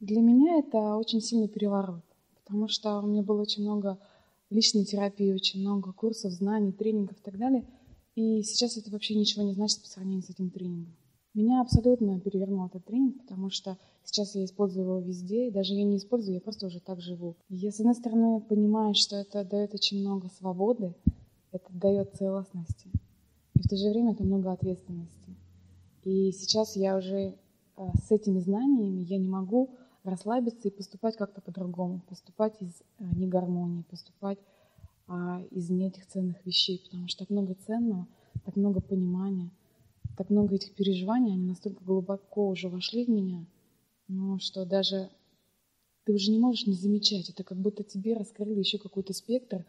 Для меня это очень сильный переворот, потому что у меня было очень много личной терапии, очень много курсов, знаний, тренингов и так далее. И сейчас это вообще ничего не значит по сравнению с этим тренингом. Меня абсолютно перевернул этот тренинг, потому что сейчас я использую его везде, и даже я не использую, я просто уже так живу. Я, с одной стороны, понимаю, что это дает очень много свободы, это дает целостности, и в то же время это много ответственности. И сейчас я уже с этими знаниями я не могу расслабиться и поступать как-то по-другому, поступать из э, негармонии, поступать а, из не этих ценных вещей, потому что так много ценного, так много понимания – так много этих переживаний, они настолько глубоко уже вошли в меня, ну, что даже ты уже не можешь не замечать. Это как будто тебе раскрыли еще какой-то спектр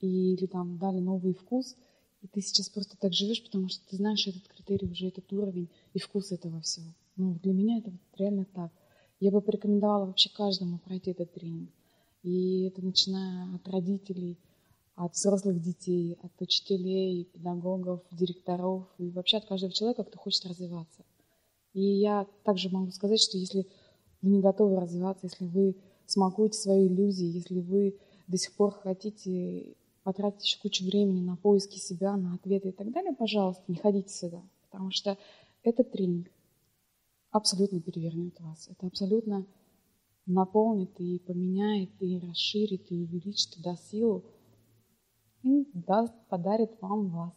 или там дали новый вкус, и ты сейчас просто так живешь, потому что ты знаешь этот критерий, уже этот уровень и вкус этого всего. Ну, для меня это вот реально так. Я бы порекомендовала вообще каждому пройти этот тренинг. И это начиная от родителей, от взрослых детей, от учителей, педагогов, директоров и вообще от каждого человека, кто хочет развиваться. И я также могу сказать, что если вы не готовы развиваться, если вы смакуете свои иллюзии, если вы до сих пор хотите потратить еще кучу времени на поиски себя, на ответы и так далее, пожалуйста, не ходите сюда, потому что этот тренинг абсолютно перевернет вас. Это абсолютно наполнит и поменяет, и расширит, и увеличит туда силу, и даст, подарит вам вас.